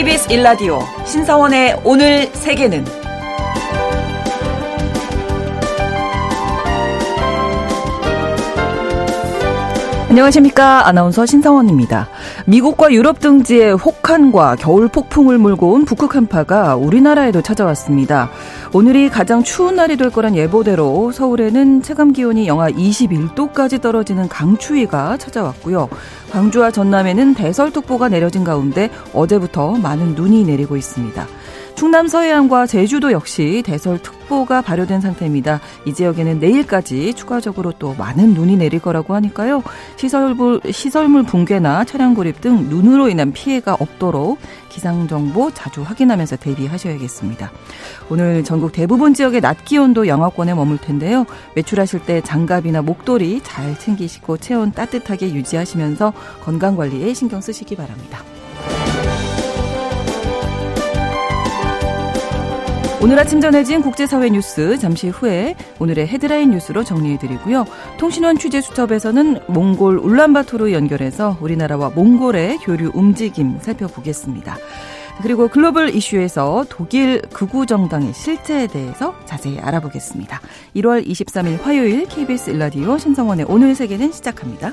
KBS 일라디오 신사원의 오늘 세계는 안녕하십니까. 아나운서 신성원입니다. 미국과 유럽 등지에 혹한과 겨울 폭풍을 몰고 온 북극 한파가 우리나라에도 찾아왔습니다. 오늘이 가장 추운 날이 될 거란 예보대로 서울에는 체감 기온이 영하 21도까지 떨어지는 강추위가 찾아왔고요. 광주와 전남에는 대설특보가 내려진 가운데 어제부터 많은 눈이 내리고 있습니다. 충남 서해안과 제주도 역시 대설특보가 발효된 상태입니다. 이 지역에는 내일까지 추가적으로 또 많은 눈이 내릴 거라고 하니까요. 시설물, 시설물 붕괴나 차량 고립 등 눈으로 인한 피해가 없도록 기상정보 자주 확인하면서 대비하셔야겠습니다. 오늘 전국 대부분 지역의 낮 기온도 영하권에 머물 텐데요. 외출하실 때 장갑이나 목도리 잘 챙기시고 체온 따뜻하게 유지하시면서 건강관리에 신경 쓰시기 바랍니다. 오늘 아침 전해진 국제사회 뉴스 잠시 후에 오늘의 헤드라인 뉴스로 정리해드리고요. 통신원 취재 수첩에서는 몽골 울란바토르 연결해서 우리나라와 몽골의 교류 움직임 살펴보겠습니다. 그리고 글로벌 이슈에서 독일 극우 정당의 실체에 대해서 자세히 알아보겠습니다. 1월 23일 화요일 KBS 일라디오 신성원의 오늘 세계는 시작합니다.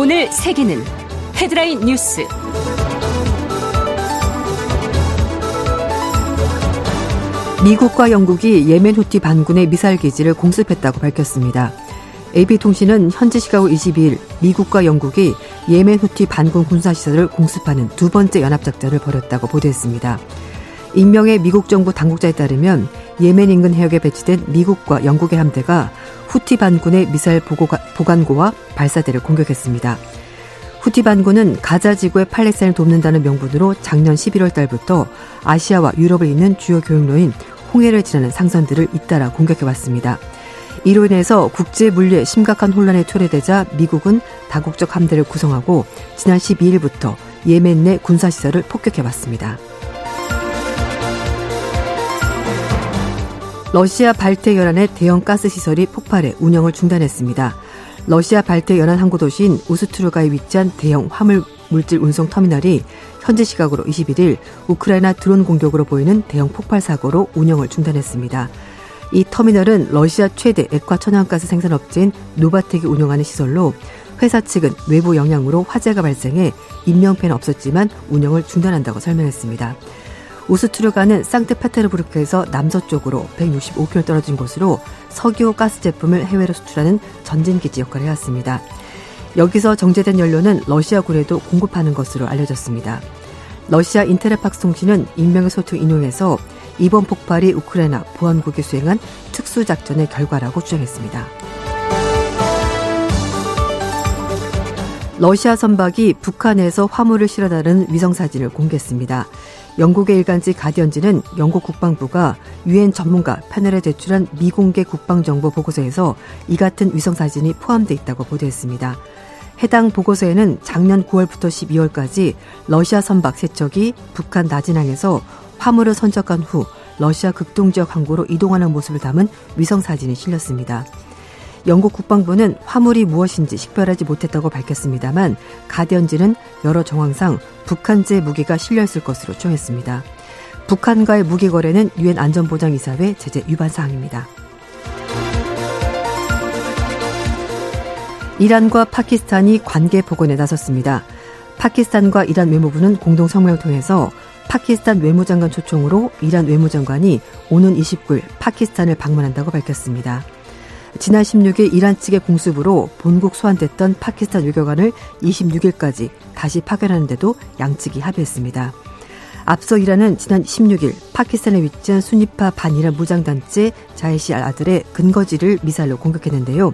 오늘 세계는 헤드라인 뉴스. 미국과 영국이 예멘 후티 반군의 미사일 기지를 공습했다고 밝혔습니다. AP통신은 현지 시각 22일 미국과 영국이 예멘 후티 반군 군사시설을 공습하는 두 번째 연합작전을 벌였다고 보도했습니다. 익명의 미국 정부 당국자에 따르면 예멘 인근 해역에 배치된 미국과 영국의 함대가 후티 반군의 미사일 보관고와 발사대를 공격했습니다. 후티 반군은 가자 지구의 팔레스타인을 돕는다는 명분으로 작년 11월 달부터 아시아와 유럽을 잇는 주요 교역로인 홍해를 지나는 상선들을 잇따라 공격해 왔습니다. 이로 인해서 국제 물류에 심각한 혼란에 초래되자 미국은 다국적 함대를 구성하고 지난 12일부터 예멘 내 군사시설을 폭격해 왔습니다. 러시아 발트 연안의 대형 가스 시설이 폭발해 운영을 중단했습니다. 러시아 발트 연안 항구 도시인 우스트루가에 위치한 대형 화물 물질 운송 터미널이 현지 시각으로 21일 우크라이나 드론 공격으로 보이는 대형 폭발 사고로 운영을 중단했습니다. 이 터미널은 러시아 최대 액화 천연가스 생산업체인 노바텍이 운영하는 시설로 회사 측은 외부 영향으로 화재가 발생해 인명피해는 없었지만 운영을 중단한다고 설명했습니다. 우스트르가는 상트페테르부르크에서 남서쪽으로 165km 떨어진 곳으로 석유 가스 제품을 해외로 수출하는 전진기지 역할을 해왔습니다. 여기서 정제된 연료는 러시아 군에도 공급하는 것으로 알려졌습니다. 러시아 인테레팍스 통신은 익명의 소통 인용해서 이번 폭발이 우크라이나 보안국이 수행한 특수작전의 결과라고 주장했습니다. 러시아 선박이 북한에서 화물을 실어다는 위성사진을 공개했습니다. 영국의 일간지 가디언지는 영국 국방부가 유엔 전문가 패널에 제출한 미공개 국방정보 보고서에서 이 같은 위성 사진이 포함되어 있다고 보도했습니다. 해당 보고서에는 작년 9월부터 12월까지 러시아 선박 세척이 북한 나진항에서 화물을 선적한 후 러시아 극동지역 항구로 이동하는 모습을 담은 위성 사진이 실렸습니다. 영국 국방부는 화물이 무엇인지 식별하지 못했다고 밝혔습니다만 가디언지는 여러 정황상 북한제 무기가 실려있을 것으로 추정했습니다. 북한과의 무기 거래는 유엔 안전보장이사회 제재 위반 사항입니다. 이란과 파키스탄이 관계 복원에 나섰습니다. 파키스탄과 이란 외무부는 공동 성명을 통해서 파키스탄 외무장관 초청으로 이란 외무장관이 오는 29일 파키스탄을 방문한다고 밝혔습니다. 지난 16일 이란 측의 공습으로 본국 소환됐던 파키스탄 외교관을 26일까지 다시 파견하는데도 양측이 합의했습니다. 앞서 이란은 지난 16일 파키스탄에 위치한 순위파 반이란 무장단체 자이시 아들의 근거지를 미사일로 공격했는데요.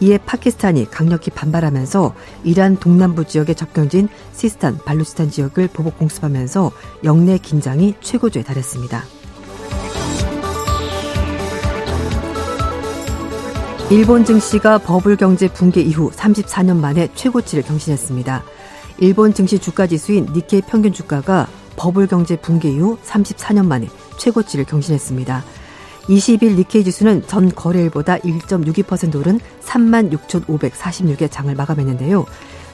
이에 파키스탄이 강력히 반발하면서 이란 동남부 지역에 접경진 시스탄, 발루치스탄 지역을 보복 공습하면서 영내 긴장이 최고조에 달했습니다. 일본 증시가 버블 경제 붕괴 이후 34년 만에 최고치를 경신했습니다. 일본 증시 주가 지수인 니케이 평균 주가가 버블 경제 붕괴 이후 34년 만에 최고치를 경신했습니다. 20일 니케이 지수는 전 거래일보다 1.62% 오른 36,546의 장을 마감했는데요.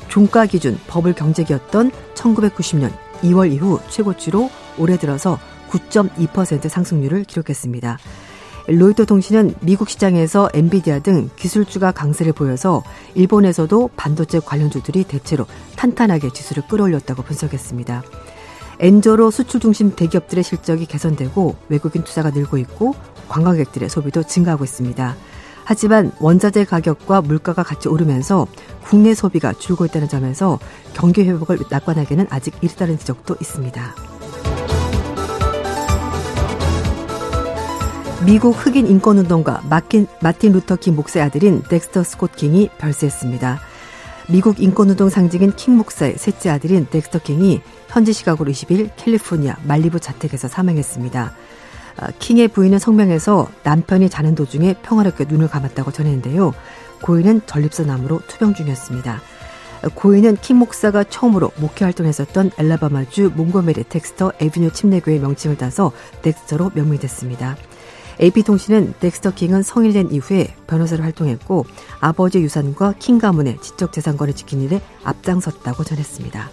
종가 기준 버블 경제기였던 1990년 2월 이후 최고치로 올해 들어서 9.2% 상승률을 기록했습니다. 로이터 통신은 미국 시장에서 엔비디아 등 기술주가 강세를 보여서 일본에서도 반도체 관련주들이 대체로 탄탄하게 지수를 끌어올렸다고 분석했습니다. 엔저로 수출 중심 대기업들의 실적이 개선되고 외국인 투자가 늘고 있고 관광객들의 소비도 증가하고 있습니다. 하지만 원자재 가격과 물가가 같이 오르면서 국내 소비가 줄고 있다는 점에서 경기 회복을 낙관하기는 아직 이르다는 지적도 있습니다. 미국 흑인 인권운동가 마틴, 마틴 루터 킹 목사의 아들인 덱스터 스콧 킹이 별세했습니다. 미국 인권운동 상징인 킹 목사의 셋째 아들인 덱스터 킹이 현지 시각으로 20일 캘리포니아 말리부 자택에서 사망했습니다. 아, 킹의 부인은 성명에서 남편이 자는 도중에 평화롭게 눈을 감았다고 전했는데요. 고인은 전립선암으로 투병 중이었습니다. 고인은 킹 목사가 처음으로 목회 활동했었던 앨라배마주 몽고메리 덱스터 애비뉴 침례교회 명칭을 따서 덱스터로 명명됐습니다. AP통신은 덱스터 킹은 성인이 된 이후에 변호사로 활동했고 아버지 유산과 킹 가문의 지적 재산권을 지키는 일에 앞장섰다고 전했습니다.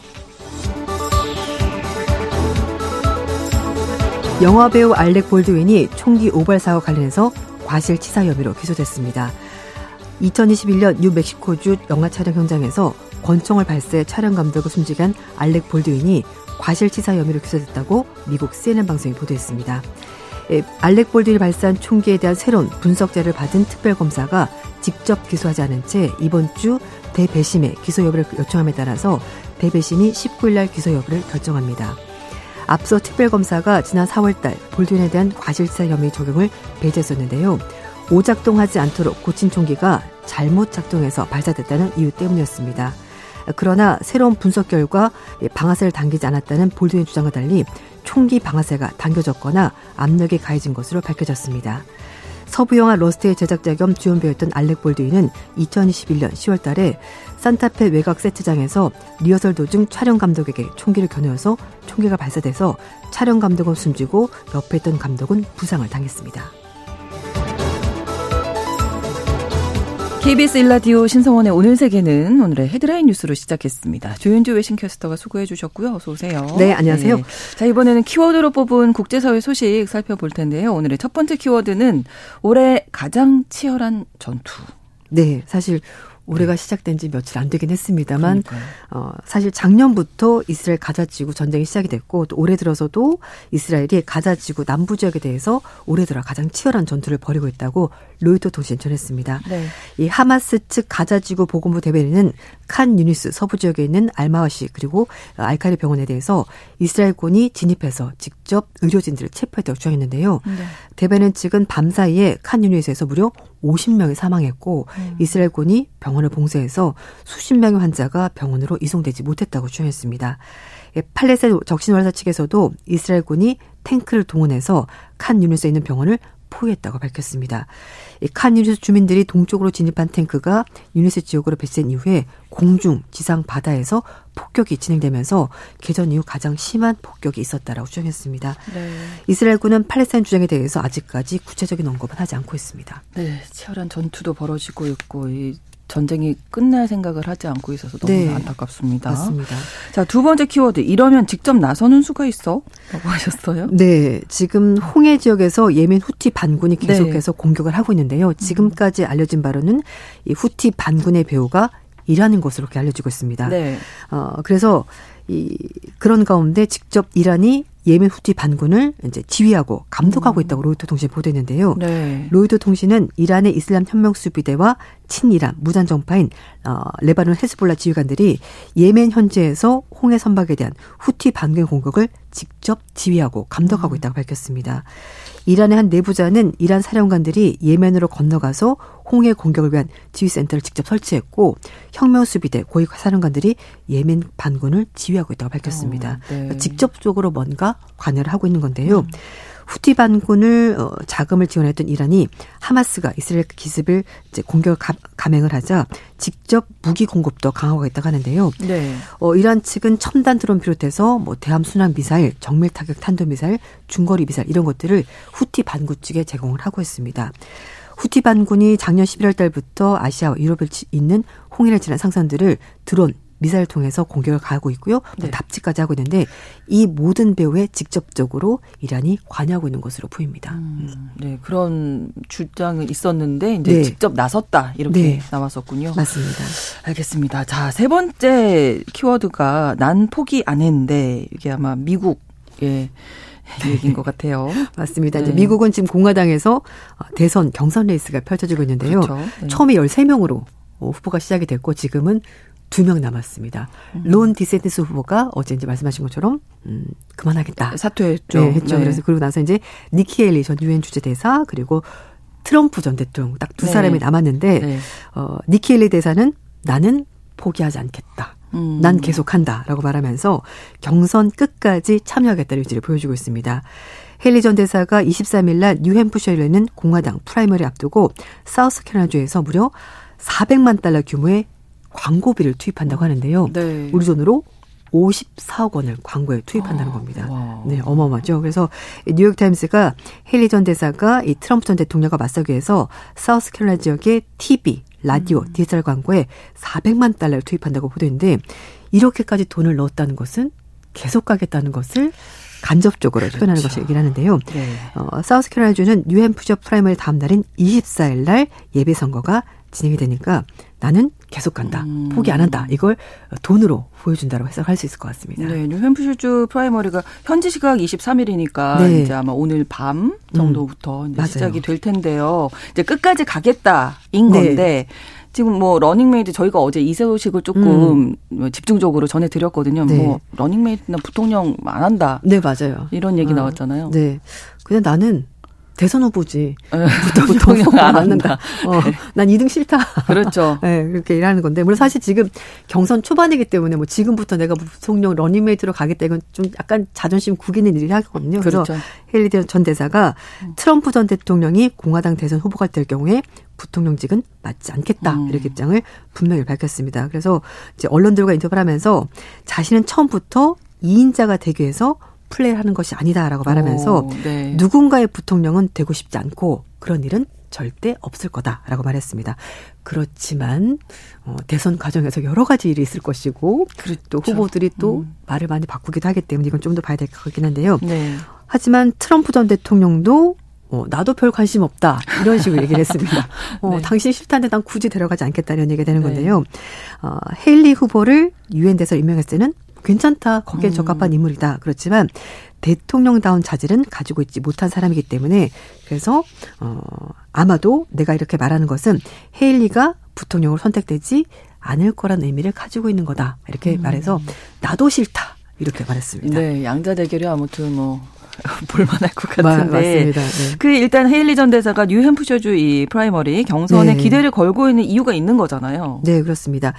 영화 배우 알렉 볼드윈이 총기 오발 사고 관련해서 과실치사 혐의로 기소됐습니다. 2021년 뉴멕시코주 영화 촬영 현장에서 권총을 발사해 촬영 감독을 숨지게 한 알렉 볼드윈이 과실치사 혐의로 기소됐다고 미국 CNN 방송이 보도했습니다. 예, 알렉 볼드이 발사한 총기에 대한 새로운 분석자를 받은 특별검사가 직접 기소하지 않은 채 이번 주 대배심의 기소 여부를 요청함에 따라서 대배심이 19일 날 기소 여부를 결정합니다. 앞서 특별검사가 지난 4월달 볼드윈에 대한 과실사 혐의 적용을 배제했었는데요. 오작동하지 않도록 고친 총기가 잘못 작동해서 발사됐다는 이유 때문이었습니다. 그러나 새로운 분석 결과 방아쇠를 당기지 않았다는 볼드윈 주장과 달리 총기 방아쇠가 당겨졌거나 압력이 가해진 것으로 밝혀졌습니다. 서부 영화 러스트의 제작자 겸 주연 배우였던 알렉 볼드윈은 2021년 10월 달에 산타페 외곽 세트장에서 리허설 도중 촬영 감독에게 총기를 겨누어서 총기가 발사돼서 촬영 감독은 숨지고 옆에 있던 감독은 부상을 당했습니다. KBS 일라디오 신성원의 오늘 세계는 오늘의 헤드라인 뉴스로 시작했습니다. 조윤주 외신캐스터가 수고해 주셨고요. 어서 오세요. 네, 안녕하세요. 네. 자, 이번에는 키워드로 뽑은 국제사회 소식 살펴볼 텐데요. 오늘의 첫 번째 키워드는 올해 가장 치열한 전투. 네, 사실 올해가 네. 시작된 지 며칠 안 되긴 했습니다만 그러니까요. 어 사실 작년부터 이스라엘 가자 지구 전쟁이 시작이 됐고 또 올해 들어서도 이스라엘이 가자 지구 남부 지역에 대해서 올해 들어 가장 치열한 전투를 벌이고 있다고 로이터 통신 전했습니다. 네. 이 하마스 측 가자 지구 보건부 대변인은 칸 유니스 서부 지역에 있는 알마와시 그리고 알카리 병원에 대해서 이스라엘군이 진입해서 직접 의료진들을 체포했다고 주장했는데요. 네. 대변인 측은 밤 사이에 칸 유니스에서 무려 50명이 사망했고 음. 이스라엘군이 병원을 봉쇄해서 수십 명의 환자가 병원으로 이송되지 못했다고 주장했습니다. 예, 팔레스타인 적신월사 측에서도 이스라엘군이 탱크를 동원해서 칸 유니스에 있는 병원을 포위했다고 밝혔습니다. 칸 유니스 주민들이 동쪽으로 진입한 탱크가 유니스 지역으로 배치된 이후에 공중, 지상, 바다에서 폭격이 진행되면서 개전 이후 가장 심한 폭격이 있었다라고 주장했습니다. 네. 이스라엘군은 팔레스타인 주장에 대해서 아직까지 구체적인 언급은 하지 않고 있습니다. 네, 치열한 전투도 벌어지고 있고 이 전쟁이 끝날 생각을 하지 않고 있어서 너무 네. 안타깝습니다. 맞습니다. 자, 두 번째 키워드. 이러면 직접 나서는 수가 있어? 라고 하셨어요? 네. 지금 홍해 지역에서 예멘 후티 반군이 계속해서 네. 공격을 하고 있는데요. 지금까지 알려진 바로는 이 후티 반군의 배후가 이라는 것으로 이렇게 알려지고 있습니다. 네. 어, 그래서 이 그런 가운데 직접 이란이 예멘 후티 반군을 이제 지휘하고 감독하고 있다고 로이터 통신이 보도했는데요. 네. 로이터 통신은 이란의 이슬람 혁명 수비대와 친이란 무장 정파인 어, 레바논 헤스볼라 지휘관들이 예멘 현지에서 홍해 선박에 대한 후티 반군 공격을 직접 지휘하고 감독하고 있다고 밝혔습니다. 이란의 한 내부자는 이란 사령관들이 예멘으로 건너가서 홍해 공격을 위한 지휘센터를 직접 설치했고 혁명 수비대 고위 사령관들이 예멘 반군을 지휘하고 있다고 밝혔습니다. 어, 네. 그러니까 직접적으로 뭔가 관여를 하고 있는 건데요. 음. 후티 반군을 어, 자금을 지원했던 이란이 하마스가 이스라엘 기습을 이제 공격을 가, 감행을 하자 직접 무기 공급도 강화하겠다고 하는데요. 네. 어, 이란 측은 첨단 드론 비롯해서 뭐 대함 순항 미사일, 정밀 타격 탄도 미사일, 중거리 미사일 이런 것들을 후티 반군 측에 제공을 하고 있습니다. 후티 반군이 작년 11월 달부터 아시아와 유럽에 있는 홍해를 지난 상선들을 드론, 미사일 통해서 공격을 가하고 있고요. 네. 답지까지 하고 있는데 이 모든 배후에 직접적으로 이란이 관여하고 있는 것으로 보입니다. 음, 네, 그런 주장은 있었는데 이제 네. 직접 나섰다 이렇게 네. 나왔었군요. 맞습니다. 알겠습니다. 자, 세 번째 키워드가 난 포기 안 했는데 이게 아마 미국의 얘기인 것 같아요. 맞습니다. 네. 이제 미국은 지금 공화당에서 대선 경선 레이스가 펼쳐지고 있는데요. 그렇죠. 네. 처음에 13명으로 후보가 시작이 됐고 지금은 두 명 남았습니다. 음. 론 디샌티스 후보가 어제 이제 말씀하신 것처럼 음, 그만하겠다. 사퇴했죠. 네, 했죠. 네. 그래서 그리고 나서 이제 니키 헤일리 전 유엔 주재 대사 그리고 트럼프 전 대통령 딱 두 사람이 네. 남았는데 네. 어, 니키 헤일리 대사는 나는 포기하지 않겠다. 음. 난 계속한다라고 말하면서 경선 끝까지 참여하겠다는 의지를 보여주고 있습니다. 헤일리 전 대사가 23일 날 뉴햄프셔에 있는 공화당 프라이머리 앞두고 사우스캐롤라이나주에서 무려 400만 달러 규모의 광고비를 투입한다고 하는데요. 네. 우리 돈으로 54억 원을 광고에 투입한다는 아, 겁니다. 와. 네, 어마어마하죠. 그래서 뉴욕 타임스가 헤일리 전 대사가 이 트럼프 전 대통령과 맞서기 위해서 사우스캐롤라이나 지역의 TV, 라디오, 음. 디지털 광고에 400만 달러를 투입한다고 보도했는데 이렇게까지 돈을 넣었다는 것은 계속 가겠다는 것을 간접적으로 그렇죠. 표현하는 것을 얘기를 하는데요. 네. 어, 사우스캐롤라이나주는 뉴햄프셔 프라이머리 다음 날인 24일 날 예비 선거가 진행이 되니까 나는 계속 간다. 음. 포기 안 한다. 이걸 돈으로 보여준다고 해석할 수 있을 것 같습니다. 네, 뉴햄프셔주 프라이머리가 현지 시각 23일이니까 네. 이제 아마 오늘 밤 정도부터 음. 시작이 될 텐데요. 이제 끝까지 가겠다인 네. 건데 네. 지금 뭐 러닝메이트 저희가 어제 이 소식을 조금 음. 집중적으로 전해드렸거든요. 네. 뭐 러닝메이트나 부통령 안 한다. 네 맞아요. 이런 얘기 어. 나왔잖아요. 네. 그냥 나는 대선 후보지. 네. 부통령 안 한다. 어, 네. 난 2등 싫다. 그렇죠. 네, 그렇게 일하는 건데. 물론 사실 지금 경선 초반이기 때문에 뭐 지금부터 내가 부통령 러닝메이트로 가겠다 이건 좀 약간 자존심 구기는 일이긴 하거든요. 그래서 그렇죠. 헤일리 전 대사가 음. 트럼프 전 대통령이 공화당 대선 후보가 될 경우에 부통령직은 맡지 않겠다 음. 이렇게 입장을 분명히 밝혔습니다. 그래서 이제 언론들과 인터뷰를 하면서 자신은 처음부터 2인자가 되기 위해서 플레이를 하는 것이 아니다라고 말하면서 오, 네. 누군가의 부통령은 되고 싶지 않고 그런 일은 절대 없을 거다라고 말했습니다. 그렇지만 어, 대선 과정에서 여러 가지 일이 있을 것이고 그렇죠. 또 후보들이 또 음. 말을 많이 바꾸기도 하기 때문에 이건 좀 더 봐야 될 것 같긴 한데요. 네. 하지만 트럼프 전 대통령도 어, 나도 별 관심 없다. 이런 식으로 얘기를 했습니다. 어, 네. 당신 싫다는데 난 굳이 데려가지 않겠다. 이런 얘기가 되는 네. 건데요. 어, 헤일리 후보를 유엔 대사 임명했을 때는 괜찮다. 거기에 음. 적합한 인물이다. 그렇지만 대통령다운 자질은 가지고 있지 못한 사람이기 때문에 그래서 어 아마도 내가 이렇게 말하는 것은 헤일리가 부통령으로 선택되지 않을 거란 의미를 가지고 있는 거다. 이렇게 음. 말해서 나도 싫다. 이렇게 말했습니다. 네, 양자 대결이 아무튼 뭐 볼만할 것 같은데. 맞습니다. 네. 그 일단 헤일리 전 대사가 뉴햄프셔주 이 프라이머리 경선에 네. 기대를 걸고 있는 이유가 있는 거잖아요. 네, 그렇습니다.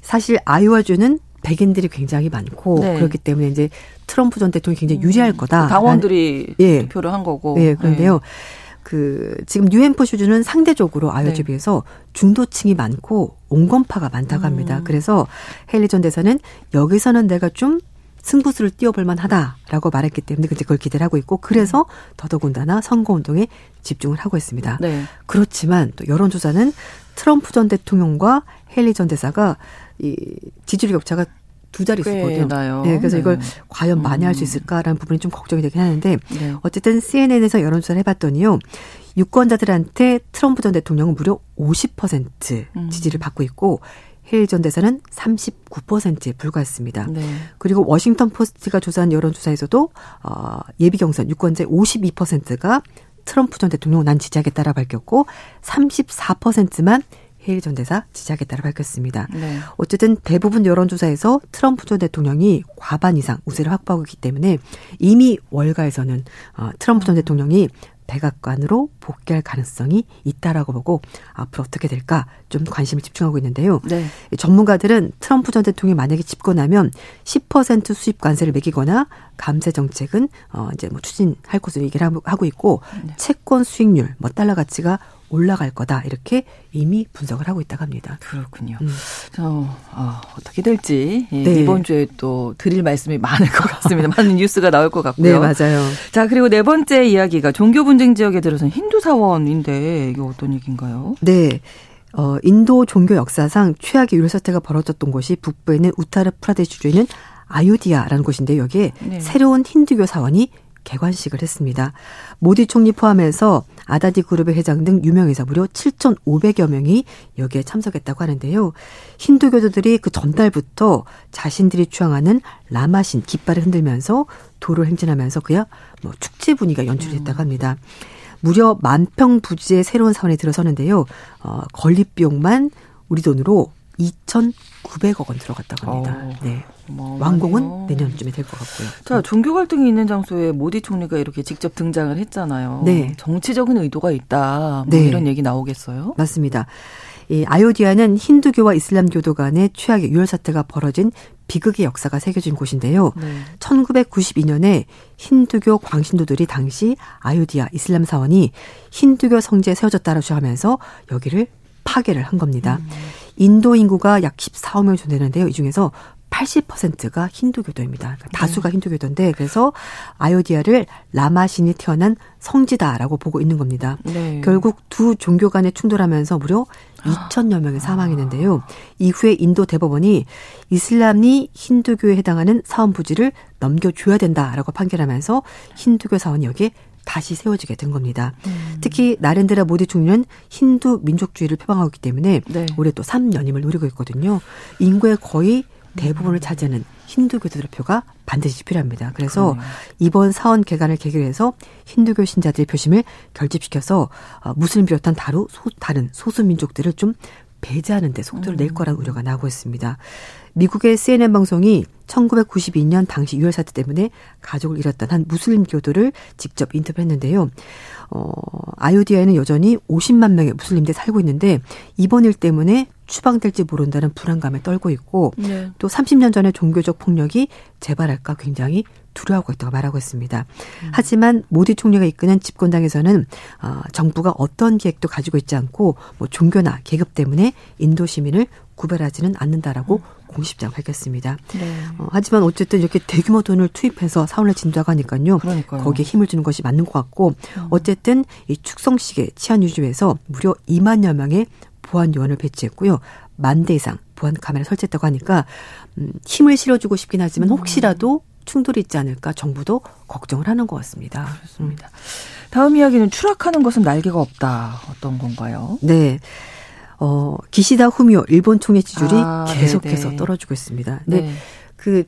사실 아이오와주는 백인들이 굉장히 많고 네. 그렇기 때문에 이제 트럼프 전 대통령이 굉장히 유리할 거다. 당원들이 예. 투표를 한 거고. 예, 그런데요. 네. 그 지금 뉴햄퍼슈주는 상대적으로 아이오에 네. 비해서 중도층이 많고 온건파가 많다고 합니다. 음. 그래서 헬리 전 대사는 여기서는 내가 좀 승부수를 띄워볼 만하다라고 말했기 때문에 이제 그걸 기대를 하고 있고 그래서 더더군다나 선거운동에 집중을 하고 있습니다. 네. 그렇지만 또 여론조사는 트럼프 전 대통령과 헬리 전 대사가 이 지지율 격차가 두 자릿수거든요. 네, 그래서 네. 이걸 과연 많이 할 수 있을까라는 부분이 좀 걱정이 되긴 하는데 네. 어쨌든 CNN에서 여론조사를 해봤더니요. 유권자들한테 트럼프 전 대통령은 무려 50% 음. 지지를 받고 있고 헤일 전 대사는 39%에 불과했습니다. 네. 그리고 워싱턴 포스트가 조사한 여론조사에서도 어, 예비 경선 유권자의 52%가 트럼프 전 대통령 난 지지하겠다라 밝혔고 34%만 헤일 전 대사 지지하겠다라 밝혔습니다. 네. 어쨌든 대부분 여론조사에서 트럼프 전 대통령이 과반 이상 우세를 확보하고 있기 때문에 이미 월가에서는 어, 트럼프 전 대통령이 백악관으로 복귀할 가능성이 있다라고 보고 앞으로 어떻게 될까 좀 관심을 집중하고 있는데요. 네. 전문가들은 트럼프 전 대통령이 만약에 집권하면 10% 수입 관세를 매기거나 감세 정책은 어 이제 뭐 추진할 것으로 얘기를 하고 있고 네. 채권 수익률, 뭐 달러 가치가 올라갈 거다 이렇게 이미 분석을 하고 있다고 합니다. 그렇군요. 음. 저, 어, 어 떻게 될지 예, 네. 이번 주에 또 드릴 말씀이 많을 것 같습니다. 많은 뉴스가 나올 것 같고요. 네, 맞아요. 자, 그리고 네 번째 이야기가 종교 분쟁 지역에 들어선 힌두 사원인데 이게 어떤 얘기인가요? 네. 어, 인도 종교 역사상 최악의 유혈 사태가 벌어졌던 곳이 북부에 있는 우타르 프라데시주에 있는 아유디아라는 곳인데 여기에 네. 새로운 힌두교 사원이 개관식을 했습니다. 모디 총리 포함해서 아다디 그룹의 회장 등 유명인사 무려 7,500여 명이 여기에 참석했다고 하는데요. 힌두교도들이 그 전날부터 자신들이 추앙하는 라마신 깃발을 흔들면서 도를 행진하면서 그야 뭐 축제 분위기가 연출됐다고 합니다. 무려 만평 부지의 새로운 사원에 들어서는데요. 어, 건립 비용만 우리 돈으로 2,900억 원 들어갔다고 합니다. 어, 네. 어마어마하네요. 완공은 내년쯤에 될 것 같고요. 자, 종교 갈등이 있는 장소에 모디 총리가 이렇게 직접 등장을 했잖아요. 네. 정치적인 의도가 있다. 뭐 네. 이런 얘기 나오겠어요? 맞습니다. 이 아요디아는 힌두교와 이슬람교도 간의 최악의 유혈 사태가 벌어진 비극의 역사가 새겨진 곳인데요. 네. 1992년에 힌두교 광신도들이 당시 아요디아 이슬람 사원이 힌두교 성지에 세워졌다고 주장하면서 여기를 파괴를 한 겁니다. 인도 인구가 약 14억 명 정도 되는데요. 이 중에서 80%가 힌두교도입니다. 그러니까 다수가 힌두교도인데 그래서 아요디아를 라마신이 태어난 성지다라고 보고 있는 겁니다. 네. 결국 두 종교 간에 충돌하면서 무려 2천여 명이 사망했는데요. 이후에 인도 대법원이 이슬람이 힌두교에 해당하는 사원 부지를 넘겨줘야 된다라고 판결하면서 힌두교 사원이 여기에 다시 세워지게 된 겁니다. 특히 나렌드라 모디 총리는 힌두 민족주의를 표방하고 있기 때문에 네. 올해 또 3연임을 노리고 있거든요. 인구의 거의 대부분을 차지하는 힌두교도들의 표가 반드시 필요합니다. 그래서 그러네요. 이번 사원 개관을 계기로 해서 힌두교 신자들의 표심을 결집시켜서 어, 무슬림 비롯한 다루 소, 다른 소수 민족들을 좀 배제하는 데 속도를 낼 거라는 우려가 나오고 있습니다. 미국의 CNN 방송이 1992년 당시 유혈 사태 때문에 가족을 잃었던 한 무슬림 교도를 직접 인터뷰했는데요. 어, 아유디아에는 여전히 50만 명의 무슬림들이 살고 있는데 이번 일 때문에 추방될지 모른다는 불안감에 떨고 있고 네. 또 30년 전에 종교적 폭력이 재발할까 굉장히 두려워하고 있다고 말하고 있습니다. 하지만 모디 총리가 이끄는 집권당에서는 어, 정부가 어떤 계획도 가지고 있지 않고 뭐 종교나 계급 때문에 인도 시민을 구별하지는 않는다라고 공식장 밝혔습니다. 네. 어, 하지만 어쨌든 이렇게 대규모 돈을 투입해서 사원을 진다고 하니까요. 그러니까요. 거기에 힘을 주는 것이 맞는 것 같고 어쨌든 이 축성식의 치안 유지에서 무려 2만여 명의 보안 요원을 배치했고요. 만 대 이상 보안 카메라 설치했다고 하니까 음, 힘을 실어주고 싶긴 하지만 혹시라도 충돌이 있지 않을까 정부도 걱정을 하는 것 같습니다. 그렇습니다. 다음 이야기는 추락하는 것은 날개가 없다. 어떤 건가요? 네. 어, 기시다 후미오 일본 총리 지지율이 아, 계속해서 네네. 떨어지고 있습니다. 근데 네. 그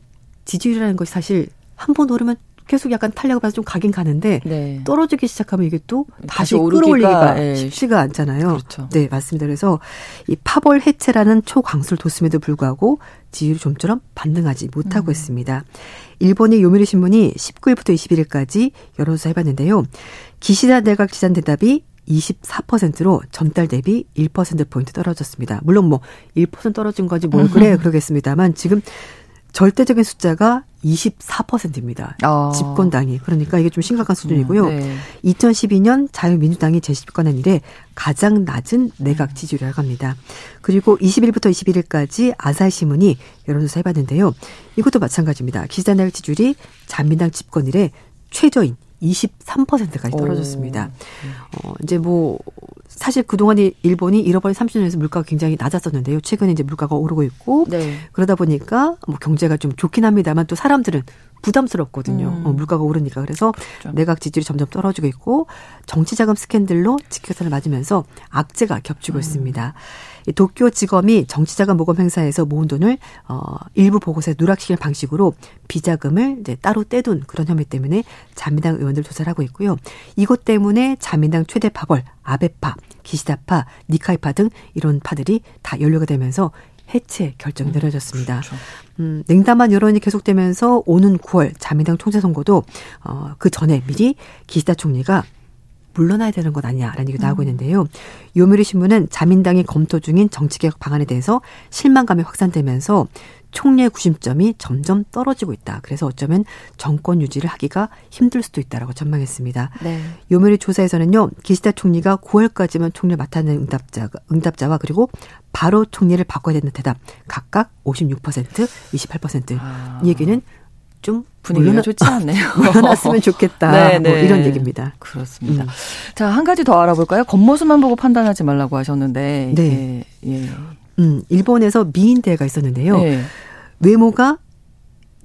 지지율이라는 것이 사실 한 번 오르면 계속 약간 탄력을 받아서 좀 가긴 가는데 네. 떨어지기 시작하면 이게 또 다시 다시 끌어올리기가 예, 쉽지가 않잖아요. 그렇죠. 네, 맞습니다. 그래서 이 파벌 해체라는 초강수를 뒀음에도 불구하고 지지율이 좀처럼 반등하지 못하고 음. 있습니다. 일본의 요미리 신문이 19일부터 21일까지 여론조사 해봤는데요. 기시다 내각 지지한 대답이 24%로 전달 대비 1%포인트 떨어졌습니다. 물론 뭐 1% 떨어진 거지 뭘 그래 그러겠습니다만 지금 절대적인 숫자가 24%입니다. 아. 집권당이. 그러니까 이게 좀 심각한 수준이고요. 네. 2012년 자유민주당이 재집권한 이래 가장 낮은 내각 지지율이라고 합니다. 그리고 20일부터 21일까지 아사히 신문이 여론조사 해봤는데요. 이것도 마찬가지입니다. 기시다 내각 지지율이 자민당 집권 이래 최저인 23%까지 떨어졌습니다. 어, 이제 뭐, 사실 그동안에 일본이 잃어버린 30년에서 물가가 굉장히 낮았었는데요. 최근에 이제 물가가 오르고 있고, 네. 그러다 보니까 뭐 경제가 좀 좋긴 합니다만 또 사람들은 부담스럽거든요. 음. 어, 물가가 오르니까. 그래서 그렇죠. 내각 지지율이 점점 떨어지고 있고 정치자금 스캔들로 직격탄을 맞으면서 악재가 겹치고 음. 있습니다. 이 도쿄지검이 정치자금 모금 행사에서 모은 돈을 어 일부 보고서에 누락시키는 방식으로 비자금을 이제 따로 떼둔 그런 혐의 때문에 자민당 의원들 조사를 하고 있고요. 이것 때문에 자민당 최대 파벌 아베파, 기시다파, 니카이파 등 이런 파들이 다 연루가 되면서 해체 결정이 내려졌습니다. 그렇죠. 음, 냉담한 여론이 계속되면서 오는 9월 자민당 총재 선거도 어, 그 전에 미리 기시다 총리가 물러나야 되는 것 아니냐라는 얘기가 나오고 있는데요. 요미리 신문은 자민당이 검토 중인 정치개혁 방안에 대해서 실망감이 확산되면서 총리의 구심점이 점점 떨어지고 있다. 그래서 어쩌면 정권 유지를 하기가 힘들 수도 있다라고 전망했습니다. 네. 요미리 조사에서는요, 기시다 총리가 9월까지만 총리를 맡아낸 응답자, 응답자와 그리고 바로 총리를 바꿔야 되는 대답 각각 56%, 28%. 아. 이 얘기는 좀 분위기가 물러나- 좋지 않네요. 물러났으면 좋겠다. 네, 뭐 네. 이런 얘기입니다. 그렇습니다. 음. 자, 한 가지 더 알아볼까요? 겉모습만 보고 판단하지 말라고 하셨는데. 네. 예. 예. 음, 일본에서 미인대회가 있었는데요. 네. 외모가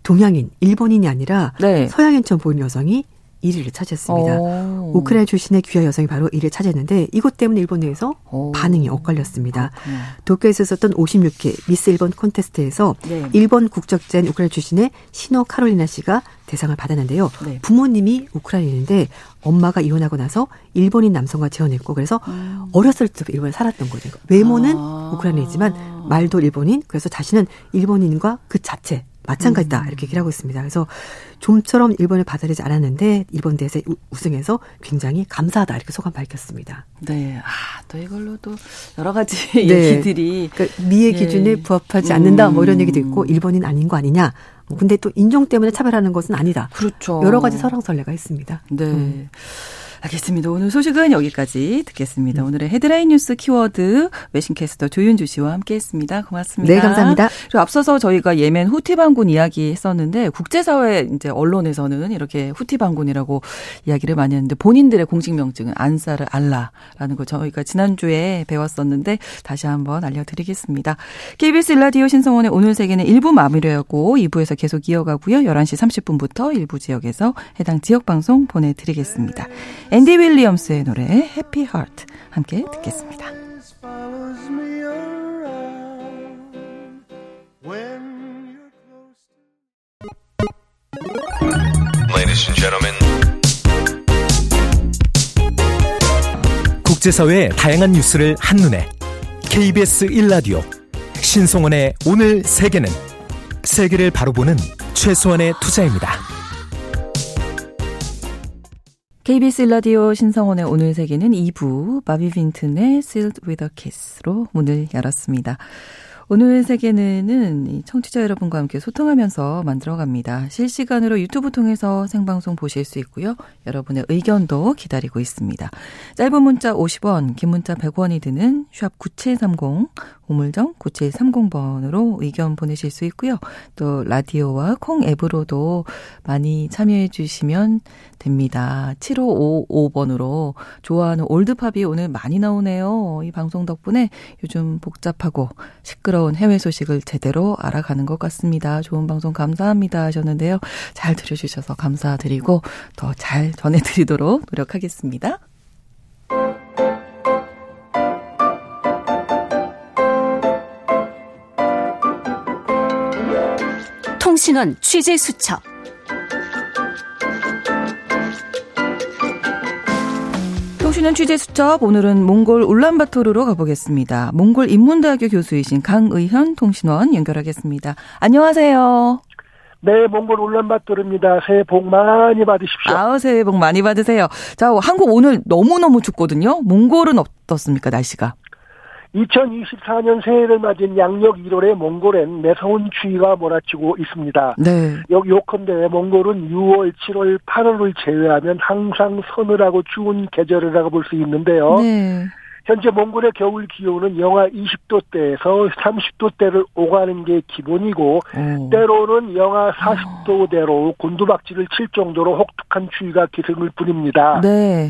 동양인, 일본인이 아니라 네. 서양인처럼 보이는 여성이 1위를 차지했습니다. 오. 우크라이나 출신의 귀화 여성이 바로 1위를 차지했는데 이것 때문에 일본 내에서 오. 반응이 엇갈렸습니다. 그렇군요. 도쿄에서 있었던 56회 미스 일본 콘테스트에서 네. 일본 국적자인 우크라이나 출신의 시노 카롤리나 씨가 대상을 받았는데요. 네. 부모님이 우크라이나인데 엄마가 이혼하고 나서 일본인 남성과 재혼했고 그래서 어렸을 때부터 일본에 살았던 거죠. 외모는 음. 아. 우크라이나이지만 말도 일본인 그래서 자신은 일본인과 그 자체 마찬가지다 음. 이렇게 얘기를 하고 있습니다. 그래서 좀처럼 일본을 받아들이지 않았는데 일본 대회에서 우- 우승해서 굉장히 감사하다 이렇게 소감 밝혔습니다. 네. 아, 또 이걸로도 여러 가지 네. 얘기들이. 그러니까 미의 예. 기준에 부합하지 않는다 뭐 이런 음. 얘기도 있고 일본인 아닌 거 아니냐. 뭐 근데 또 인종 때문에 차별하는 것은 아니다. 그렇죠. 여러 가지 설왕설래가 있습니다. 네. 음. 알겠습니다. 오늘 소식은 여기까지 듣겠습니다. 오늘의 헤드라인 뉴스 키워드 외신캐스터 조윤주 씨와 함께했습니다. 고맙습니다. 네, 감사합니다. 그리고 앞서서 저희가 예멘 후티 반군 이야기 했었는데 국제사회 이제 언론에서는 이렇게 후티 반군이라고 이야기를 많이 했는데 본인들의 공식 명칭은 안사르 알라라는 거 저희가 지난주에 배웠었는데 다시 한번 알려드리겠습니다. KBS 일라디오 신성원의 오늘 세계는 1부 마무리하고 2부에서 계속 이어가고요. 11시 30분부터 일부 지역에서 해당 지역 방송 보내드리겠습니다. 앤디 윌리엄스의 노래 해피 하트 함께 듣겠습니다. 국제사회의 다양한 뉴스를 한눈에 KBS 1라디오 신송원의 오늘 세계는 세계를 바로 보는 최소한의 투자입니다. KBS 일라디오 신성원의 오늘 세계는 2부 바비 빈튼의 Sealed with a Kiss로 문을 열었습니다. 오늘 세계는 이 청취자 여러분과 함께 소통하면서 만들어갑니다. 실시간으로 유튜브 통해서 생방송 보실 수 있고요. 여러분의 의견도 기다리고 있습니다. 짧은 문자 50원, 긴 문자 100원이 드는 샵 9730, 우물정 9730번으로 의견 보내실 수 있고요. 또 라디오와 콩 앱으로도 많이 참여해 주시면 됩니다. 7555번으로 좋아하는 올드팝이 오늘 많이 나오네요. 이 방송 덕분에 요즘 복잡하고 시끄러운 해외 소식을 제대로 알아가는 것 같습니다. 좋은 방송 감사합니다 하셨는데요. 잘 들어주셔서 감사드리고 더 잘 전해드리도록 노력하겠습니다. 통신원 취재 수첩. 통신원 취재 수첩 오늘은 몽골 울란바토르로 가보겠습니다. 몽골 인문대학교 교수이신 강의현 통신원 연결하겠습니다. 안녕하세요. 네, 몽골 울란바토르입니다. 새해 복 많이 받으십시오. 아우 새해 복 많이 받으세요. 자 한국 오늘 너무 너무 춥거든요. 몽골은 어떻습니까 날씨가? 2024년 새해를 맞은 양력 1월에 몽골엔 매서운 추위가 몰아치고 있습니다. 네. 요, 요컨대 몽골은 6월, 7월, 8월을 제외하면 항상 서늘하고 추운 계절이라고 볼 수 있는데요. 네. 현재 몽골의 겨울 기온은 영하 20도대에서 30도대를 오가는 게 기본이고 오. 때로는 영하 40도대로 곤두박질을 칠 정도로 혹독한 추위가 기승을 부립니다. 네.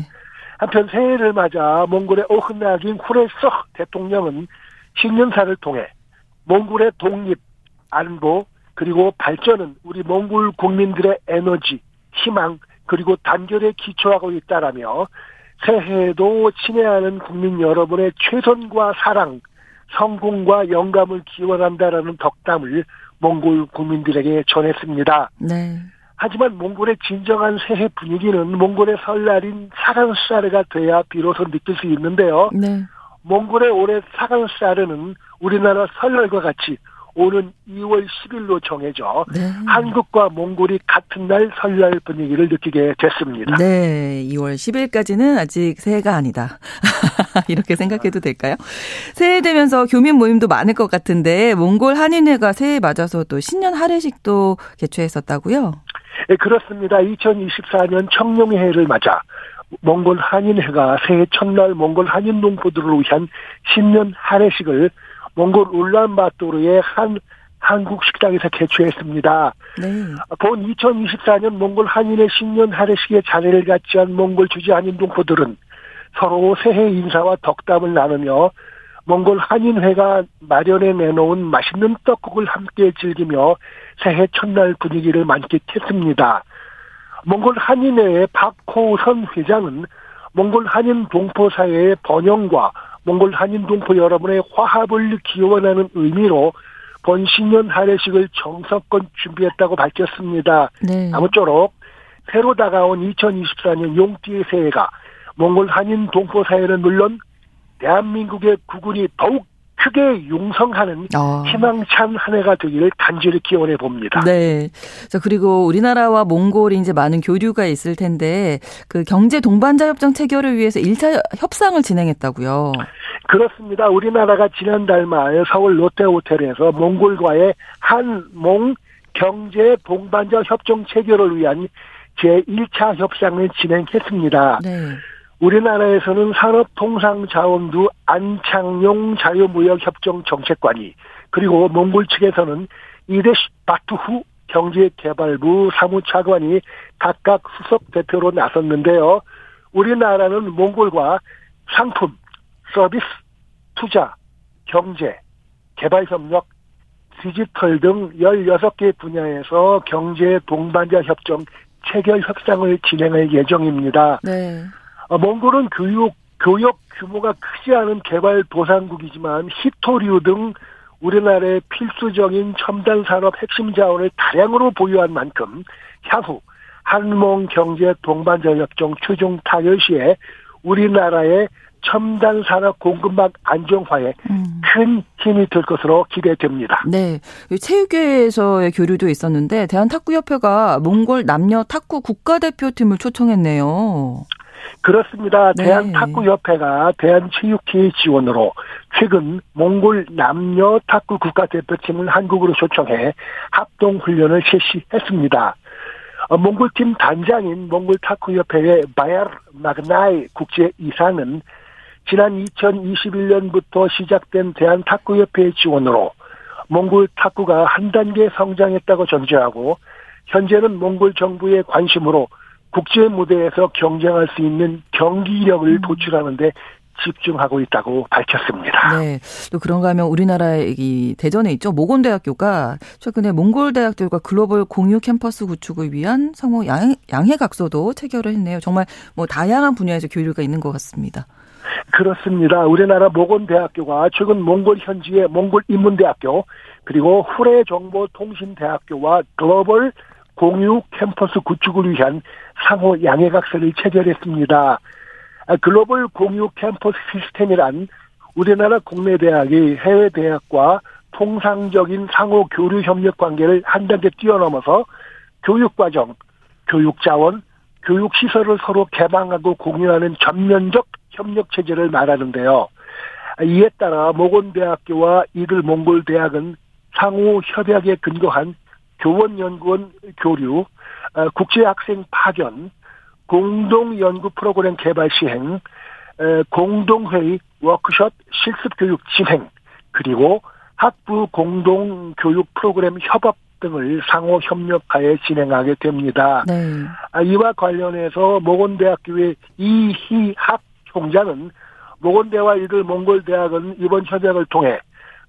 한편 새해를 맞아 몽골의 오흐나긴 후레석 대통령은 신년사를 통해 몽골의 독립, 안보, 그리고 발전은 우리 몽골 국민들의 에너지, 희망, 그리고 단결에 기초하고 있다라며 새해에도 친애하는 국민 여러분의 최선과 사랑, 성공과 영감을 기원한다라는 덕담을 몽골 국민들에게 전했습니다. 네. 하지만 몽골의 진정한 새해 분위기는 몽골의 설날인 사간수사르가 돼야 비로소 느낄 수 있는데요. 네. 몽골의 올해 사간수사르는 우리나라 설날과 같이 오는 2월 10일로 정해져 네. 한국과 몽골이 같은 날 설날 분위기를 느끼게 됐습니다. 네, 2월 10일까지는 아직 새해가 아니다. 이렇게 생각해도 될까요? 새해 되면서 교민 모임도 많을 것 같은데 몽골 한인회가 새해 맞아서 또 신년 할애식도 개최했었다고요? 예, 그렇습니다. 2024년 청룡해를 맞아 몽골 한인회가 새해 첫날 몽골 한인 농부들을 위한 신년 할애식을 몽골 울란바토르의 한 한국 식당에서 개최했습니다. 네. 본 2024년 몽골 한인의 신년 할애식에 자리를 갖지 않은 몽골 주지 한인 동포들은 서로 새해 인사와 덕담을 나누며 몽골 한인회가 마련해 내놓은 맛있는 떡국을 함께 즐기며 새해 첫날 분위기를 만끽했습니다. 몽골 한인회의 박호선 회장은 몽골 한인 동포 사회의 번영과 몽골 한인 동포 여러분의 화합을 기원하는 의미로 본 신년 할애식을 정성껏 준비했다고 밝혔습니다. 네. 아무쪼록 새로 다가온 2024년 용띠의 새해가 몽골 한인 동포 사회는 물론 대한민국의 국군이 더욱 크게 융성하는 어. 희망찬 한 해가 되기를 간절히 기원해 봅니다. 네. 자, 그리고 우리나라와 몽골이 이제 많은 교류가 있을 텐데 그 경제 동반자 협정 체결을 위해서 1차 협상을 진행했다고요. 그렇습니다. 우리나라가 지난달 말 서울 롯데호텔에서 몽골과의 한몽 경제 동반자 협정 체결을 위한 제1차 협상을 진행했습니다. 네. 우리나라에서는 산업통상자원부 안창용 자유무역협정 정책관이 그리고 몽골 측에서는 이데시 바투후 경제개발부 사무차관이 각각 수석 대표로 나섰는데요. 우리나라는 몽골과 상품, 서비스, 투자, 경제, 개발협력, 디지털 등 16개 분야에서 경제 동반자 협정 체결 협상을 진행할 예정입니다. 네. 어, 몽골은 교육, 교역 규모가 크지 않은 개발 도상국이지만 히토류 등 우리나라의 필수적인 첨단 산업 핵심 자원을 다량으로 보유한 만큼 향후 한몽 경제 동반자 협정 최종 타결 시에 우리나라의 첨단 산업 공급망 안정화에 음. 큰 힘이 될 것으로 기대됩니다. 네. 체육계에서의 교류도 있었는데 대한탁구협회가 몽골 남녀 탁구 국가대표팀을 초청했네요. 그렇습니다. 네. 대한탁구협회가 대한체육회의 지원으로 최근 몽골 남녀 탁구 국가대표팀을 한국으로 초청해 합동훈련을 실시했습니다. 어, 몽골팀 단장인 몽골 탁구협회의 바야르 마그나이 국제이사는 지난 2021년부터 시작된 대한탁구협회의 지원으로 몽골 탁구가 한 단계 성장했다고 전제하고 현재는 몽골 정부의 관심으로 국제 무대에서 경쟁할 수 있는 경기력을 도출하는 데 집중하고 있다고 밝혔습니다. 네. 또 그런가 하면 우리나라의 이 대전에 있죠. 모건대학교가 최근에 몽골 대학들과 글로벌 공유 캠퍼스 구축을 위한 상호 양, 양해각서도 체결을 했네요. 정말 뭐 다양한 분야에서 교류가 있는 것 같습니다. 그렇습니다. 우리나라 모건대학교가 최근 몽골 현지의 몽골 인문대학교 그리고 후레 정보통신대학교와 글로벌 공유 캠퍼스 구축을 위한 상호 양해각서를 체결했습니다. 아, 글로벌 공유 캠퍼스 시스템이란 우리나라 국내 대학이 해외 대학과 통상적인 상호 교류 협력 관계를 한 단계 뛰어넘어서 교육 과정, 교육 자원, 교육 시설을 서로 개방하고 공유하는 전면적 협력 체제를 말하는데요. 아, 이에 따라 모건대학교와 이글 몽골 대학은 상호 협약에 근거한 교원 연구원 교류, 어, 국제학생 파견, 공동 연구 프로그램 개발 시행, 에, 공동회의, 워크숍, 실습 교육 진행, 그리고 학부 공동 교육 프로그램 협업 등을 상호 협력하에 진행하게 됩니다. 네. 아, 이와 관련해서 모건대학교의 이희학 총장은 모건대와 이들 몽골 대학은 이번 협약을 통해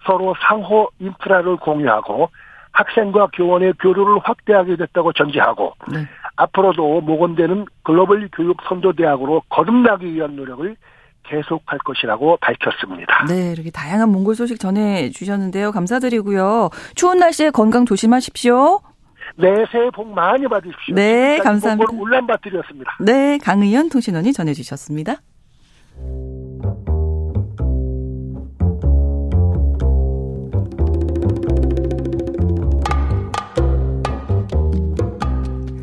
서로 상호 인프라를 공유하고 학생과 교원의 교류를 확대하게 됐다고 전제하고 네. 앞으로도 모건대는 글로벌 교육 선도 대학으로 거듭나기 위한 노력을 계속할 것이라고 밝혔습니다. 네, 이렇게 다양한 몽골 소식 전해 주셨는데요. 감사드리고요. 추운 날씨에 건강 조심하십시오. 네, 새해 복 많이 받으십시오. 네, 감사합니다. 몽골 울란바토르였습니다. 네, 강의연 통신원이 전해 주셨습니다.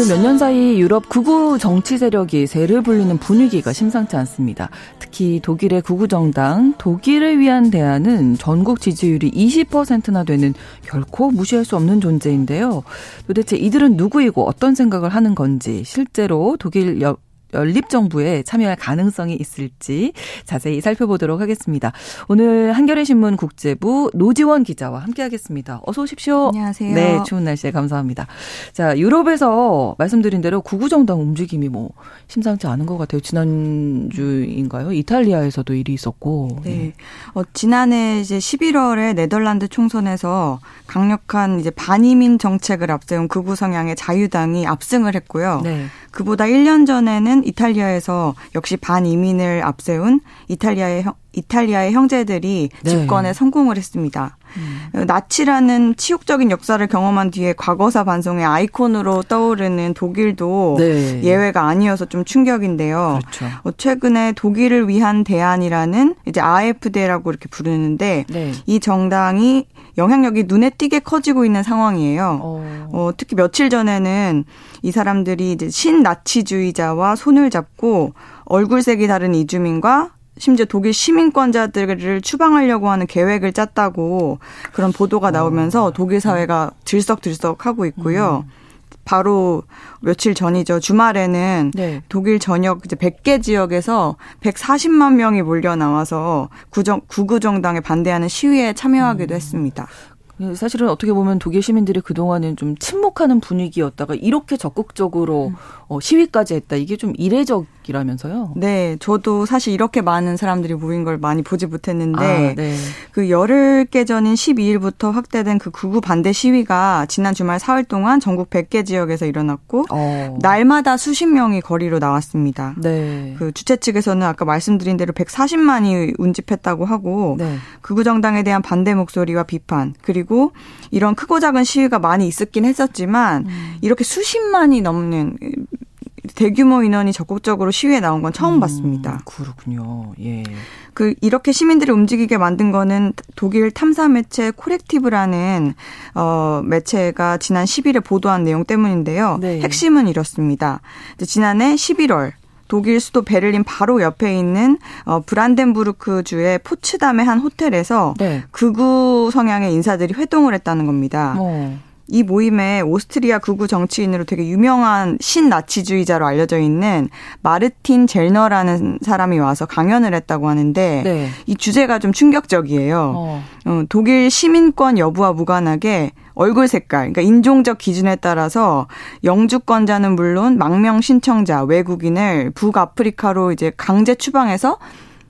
요몇년 사이 유럽 극우 정치 세력이 세를 불리는 분위기가 심상치 않습니다. 특히 독일의 극우 정당 독일을 위한 대안은 전국 지지율이 20%나 되는 결코 무시할 수 없는 존재인데요. 도대체 이들은 누구이고 어떤 생각을 하는 건지 실제로 독일 여, 연립정부에 참여할 가능성이 있을지 자세히 살펴보도록 하겠습니다. 오늘 한겨레 신문 국제부 노지원 기자와 함께하겠습니다. 어서 오십시오. 안녕하세요. 네, 추운 날씨에 감사합니다. 자, 유럽에서 말씀드린 대로 구구정당 움직임이 뭐 심상치 않은 것 같아요. 지난주인가요? 이탈리아에서도 일이 있었고. 네. 어, 지난해 이제 11월에 네덜란드 총선에서 강력한 이제 반이민 정책을 앞세운 극우 성향의 자유당이 압승을 했고요. 네. 그보다 1년 전에는 이탈리아에서 역시 반이민을 앞세운 이탈리아의 형, 이탈리아의 형제들이 네. 집권에 성공을 했습니다. 어, 나치라는 치욕적인 역사를 경험한 뒤에 과거사 반성의 아이콘으로 떠오르는 독일도 네. 예외가 아니어서 좀 충격인데요. 그렇죠. 어, 최근에 독일을 위한 대안이라는 이제 AFD라고 이렇게 부르는데 네. 이 정당이 영향력이 눈에 띄게 커지고 있는 상황이에요. 어. 어, 특히 며칠 전에는 이 사람들이 이제 신나치주의자와 손을 잡고 얼굴색이 다른 이주민과 심지어 독일 시민권자들을 추방하려고 하는 계획을 짰다고 그런 보도가 나오면서 독일 사회가 들썩들썩하고 있고요. 바로 며칠 전이죠. 주말에는 네. 독일 전역 이제 100개 지역에서 140만 명이 몰려 나와서 구정 구구 정당에 반대하는 시위에 참여하기도 했습니다. 네, 사실은 어떻게 보면 독일 시민들이 그동안은 좀 침묵하는 분위기였다가 이렇게 적극적으로 어, 시위까지 했다. 이게 좀 이례적이라면서요. 네, 저도 사실 이렇게 많은 사람들이 모인 걸 많이 보지 못했는데 아, 네. 그 열흘 개 전인 12일부터 확대된 그 구구 반대 시위가 지난 주말 사흘 동안 전국 100개 지역에서 일어났고 어. 날마다 수십 명이 거리로 나왔습니다. 네. 그 주최 측에서는 아까 말씀드린 대로 140만이 운집했다고 하고 네. 극우 정당에 대한 반대 목소리와 비판 그리고 이런 크고 작은 시위가 많이 있었긴 했었지만 음. 이렇게 수십만이 넘는 대규모 인원이 적극적으로 시위에 나온 건 처음 봤습니다. 음, 그렇군요. 예. 그 이렇게 시민들을 움직이게 만든 거는 독일 탐사 매체 코렉티브라는 어 매체가 지난 10일에 보도한 내용 때문인데요. 네. 핵심은 이렇습니다. 지난해 11월 독일 수도 베를린 바로 옆에 있는 어 브란덴부르크 주의 포츠담의 한 호텔에서 네. 극우 성향의 인사들이 회동을 했다는 겁니다. 어. 이 모임에 오스트리아 극우 정치인으로 되게 유명한 신나치주의자로 알려져 있는 마르틴 젤너라는 사람이 와서 강연을 했다고 하는데 네. 이 주제가 좀 충격적이에요. 어. 어, 독일 시민권 여부와 무관하게 얼굴 색깔, 그러니까 인종적 기준에 따라서 영주권자는 물론 망명 신청자, 외국인을 북아프리카로 이제 강제 추방해서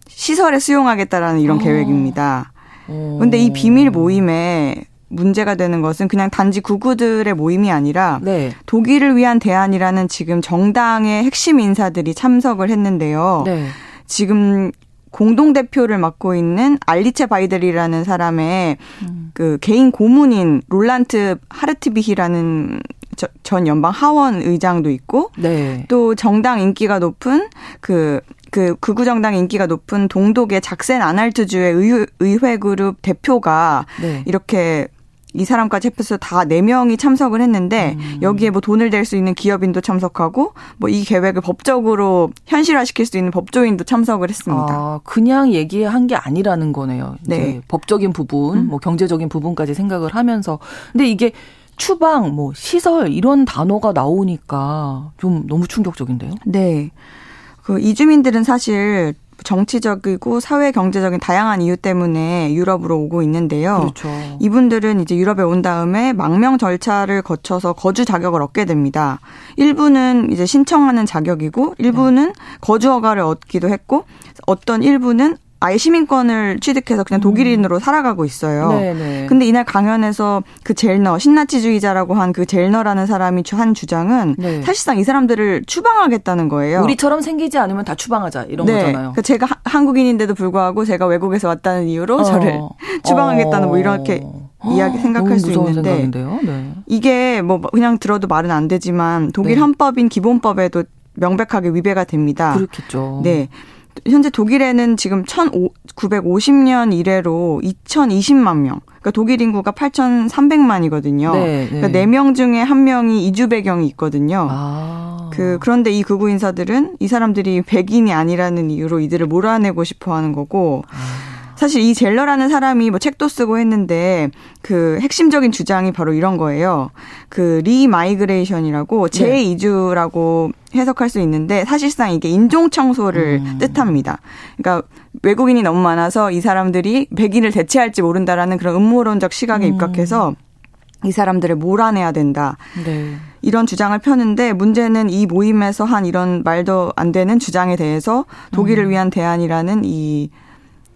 시설에 수용하겠다라는 이런 어. 계획입니다. 어. 근데 이 비밀 모임에 문제가 되는 것은 그냥 단지 구구들의 모임이 아니라 네. 독일을 위한 대안이라는 지금 정당의 핵심 인사들이 참석을 했는데요. 네. 지금 공동 대표를 맡고 있는 알리체 바이델이라는 사람의 음. 그 개인 고문인 롤란트 하르트비히라는 저- 전 연방 하원 의장도 있고 네. 또 정당 인기가 높은 그, 그, 극우 정당 인기가 높은 동독의 작센 아날트주의 의, 의회 그룹 대표가 네. 이렇게 이 사람까지 합해서 다 네명이 참석을 했는데 음. 여기에 뭐 돈을 댈 수 있는 기업인도 참석하고 뭐 이 계획을 법적으로 현실화시킬 수 있는 법조인도 참석을 했습니다. 아, 그냥 얘기한 게 아니라는 거네요. 네. 법적인 부분, 음. 뭐 경제적인 부분까지 생각을 하면서. 근데 이게 추방, 뭐 시설 이런 단어가 나오니까 좀 너무 충격적인데요. 네. 그 이주민들은 사실 정치적이고 사회 경제적인 다양한 이유 때문에 유럽으로 오고 있는데요. 그렇죠. 이분들은 이제 유럽에 온 다음에 망명 절차를 거쳐서 거주 자격을 얻게 됩니다. 일부는 이제 신청하는 자격이고 일부는 거주 허가를 얻기도 했고 어떤 일부는 아예 시민권을 취득해서 그냥 독일인으로 살아가고 있어요. 음. 네네. 근데 이날 강연에서 그 젤너 신나치주의자라고 한 그 젤너라는 사람이 주- 한 주장은 네. 사실상 이 사람들을 추방하겠다는 거예요. 우리처럼 생기지 않으면 다 추방하자 이런 네. 거잖아요. 그러니까 제가 하- 한국인인데도 불구하고 제가 외국에서 왔다는 이유로 어. 저를 추방하겠다는 뭐 이렇게 이야기 생각할 수 있는데. 네. 이게 뭐 그냥 들어도 말은 안 되지만 독일 네. 헌법인 기본법에도 명백하게 위배가 됩니다. 그렇겠죠. 네. 현재 독일에는 지금 1950년 이래로 2020만 명. 그러니까 독일 인구가 8,300만이거든요. 네, 네. 그러니까 4명 중에 1명이 이주 배경이 있거든요. 아. 그 그런데 이 극우 인사들은 이 사람들이 백인이 아니라는 이유로 이들을 몰아내고 싶어 하는 거고 사실 이 젤러라는 사람이 뭐 책도 쓰고 했는데 그 핵심적인 주장이 바로 이런 거예요. 그 remigration이라고 재이주라고 해석할 수 있는데 사실상 이게 인종 청소를 뜻합니다. 그러니까 외국인이 너무 많아서 이 사람들이 백인을 대체할지 모른다라는 그런 음모론적 시각에 입각해서 이 사람들을 몰아내야 된다. 네. 이런 주장을 펴는데 문제는 이 모임에서 한 이런 말도 안 되는 주장에 대해서 독일을 음. 위한 대안이라는 이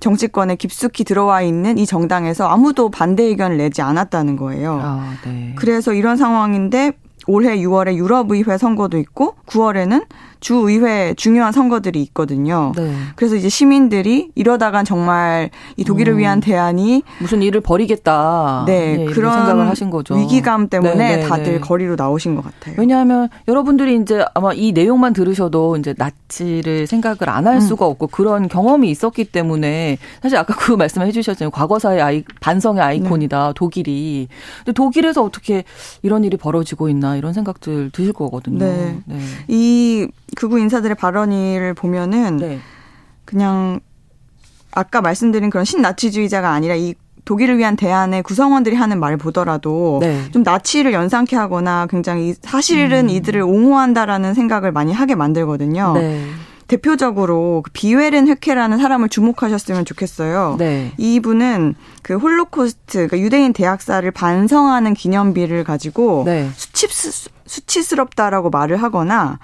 정치권에 깊숙이 들어와 있는 이 정당에서 아무도 반대 의견을 내지 않았다는 거예요. 아, 네. 그래서 이런 상황인데 올해 6월에 유럽의회 선거도 있고 9월에는 주의회 중요한 선거들이 있거든요. 네. 그래서 이제 시민들이 이러다간 정말 이 독일을 음. 위한 대안이 무슨 일을 벌이겠다. 네, 예, 이런 그런 생각을 하신 거죠. 위기감 때문에 네, 네, 다들 네. 거리로 나오신 것 같아요. 왜냐하면 여러분들이 이제 아마 이 내용만 들으셔도 이제 나치를 생각을 안할 음. 수가 없고 그런 경험이 있었기 때문에 사실 아까 그 말씀을 해주셨잖아요. 과거사의 아이, 반성의 아이콘이다 네. 독일이. 근데 독일에서 어떻게 이런 일이 벌어지고 있나 이런 생각들 드실 거거든요. 네. 네. 이 극우 인사들의 발언을 보면은 네. 그냥 아까 말씀드린 그런 신나치주의자가 아니라 이 독일을 위한 대안의 구성원들이 하는 말을 보더라도 네. 좀 나치를 연상케 하거나 굉장히 사실은 이들을 옹호한다라는 생각을 많이 하게 만들거든요. 네. 대표적으로 그 비웨른 회케라는 사람을 주목하셨으면 좋겠어요. 네. 이분은 그 홀로코스트, 그러니까 유대인 대학살을 반성하는 기념비를 가지고 네. 수치스, 수치스럽다라고 말을 하거나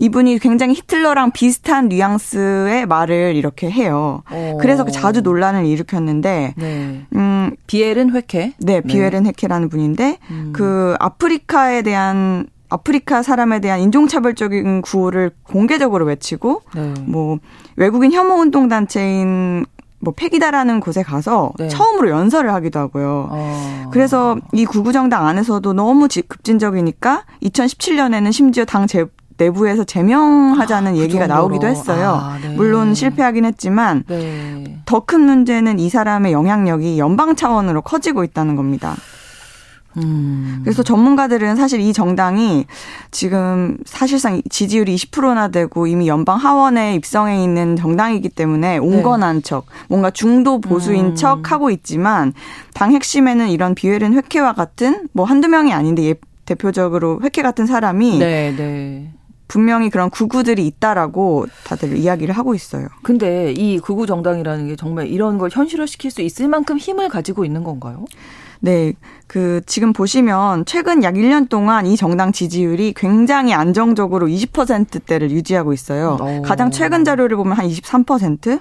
이분이 굉장히 히틀러랑 비슷한 뉘앙스의 말을 이렇게 해요. 어. 그래서 그 자주 논란을 일으켰는데, 네. 음, 비외른 회케. 네, 비외른 회케라는 분인데, 음. 그 아프리카에 대한 아프리카 사람에 대한 인종차별적인 구호를 공개적으로 외치고 네. 뭐 외국인 혐오 운동 단체인 뭐 팩이다라는 곳에 가서 네. 처음으로 연설을 하기도 하고요. 어. 그래서 이 구구정당 안에서도 너무 지- 급진적이니까 2017년에는 심지어 당 제, 내부에서 제명하자는 그 얘기가 정도로. 나오기도 했어요. 아, 네. 물론 실패하긴 했지만 네. 더큰 문제는 이 사람의 영향력이 연방 차원으로 커지고 있다는 겁니다. 음. 그래서 전문가들은 사실 이 정당이 지금 사실상 지지율이 20%나 되고 이미 연방 하원에 입성해 있는 정당이기 때문에 온건한 척, 뭔가 중도 보수인 네. 음. 척 하고 있지만 당 핵심에는 이런 비회른 회케와 같은 뭐 한두 명이 아닌데 예, 대표적으로 회케 같은 사람이 네, 네. 분명히 그런 구구들이 있다라고 다들 이야기를 하고 있어요. 근데 이 극우 정당이라는 게 정말 이런 걸 현실화시킬 수 있을 만큼 힘을 가지고 있는 건가요? 네. 그, 지금 보시면 최근 약 1년 동안 이 정당 지지율이 굉장히 안정적으로 20%대를 유지하고 있어요. 오. 가장 최근 자료를 보면 한 23%?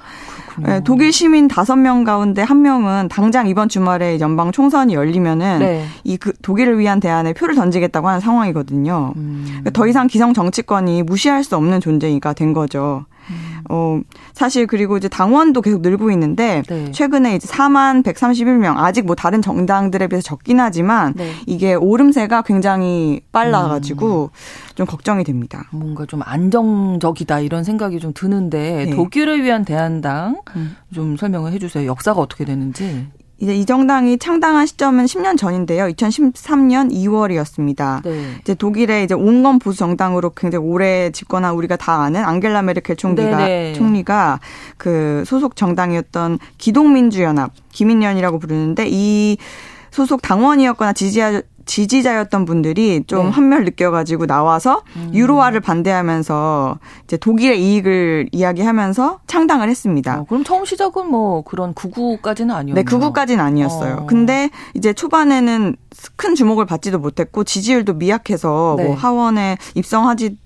그렇군요. 네, 독일 시민 5명 가운데 1명은 당장 이번 주말에 연방 총선이 열리면은 네. 이 그 독일을 위한 대안에 표를 던지겠다고 하는 상황이거든요. 음. 그러니까 더 이상 기성 정치권이 무시할 수 없는 존재가 된 거죠. 어, 사실 그리고 이제 당원도 계속 늘고 있는데 네. 최근에 이제 4만 131명 아직 뭐 다른 정당들에 비해서 적긴 하지만 네. 이게 오름세가 굉장히 빨라 가지고 좀 걱정이 됩니다. 뭔가 좀 안정적이다 이런 생각이 좀 드는데 네. 독일을 위한 대한당 음. 좀 설명을 해주세요. 역사가 어떻게 되는지. 이제 이 정당이 창당한 시점은 10년 전인데요. 2013년 2월이었습니다. 네. 이제 독일의 이제 온건 보수 정당으로 굉장히 오래 집권한 우리가 다 아는 앙겔라 메르켈 총리가 네네. 총리가 그 소속 정당이었던 기동민주연합 기민연이라고 부르는데 이 소속 당원이었거나 지지자, 지지자였던 분들이 좀 네. 한멸 느껴가지고 나와서 유로화를 반대하면서 이제 독일의 이익을 이야기하면서 창당을 했습니다. 어, 그럼 처음 시작은 뭐 그런 구구까지는 아니었나요? 네, 그구까지는 아니었어요. 어. 근데 이제 초반에는 큰 주목을 받지도 못했고 지지율도 미약해서 네. 뭐 하원에 입성하지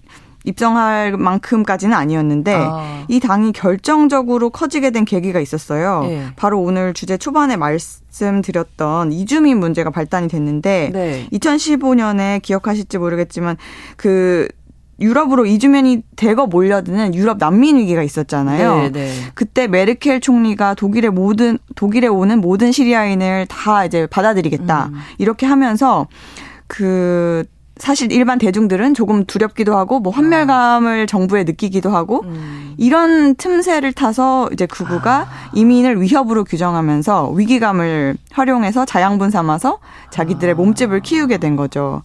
입성할 만큼까지는 아니었는데 아. 이 당이 결정적으로 커지게 된 계기가 있었어요. 네. 바로 오늘 주제 초반에 말씀드렸던 이주민 문제가 발단이 됐는데 네. 2015년에 기억하실지 모르겠지만 그 유럽으로 이주민이 대거 몰려드는 유럽 난민 위기가 있었잖아요. 네, 네. 그때 메르켈 총리가 독일의 모든 독일에 오는 모든 시리아인을 다 이제 받아들이겠다 음. 이렇게 하면서 그 사실 일반 대중들은 조금 두렵기도 하고 뭐 환멸감을 정부에 느끼기도 하고 음. 이런 틈새를 타서 이제 극우가 이민을 위협으로 규정하면서 위기감을 활용해서 자양분 삼아서 자기들의 몸집을 키우게 된 거죠.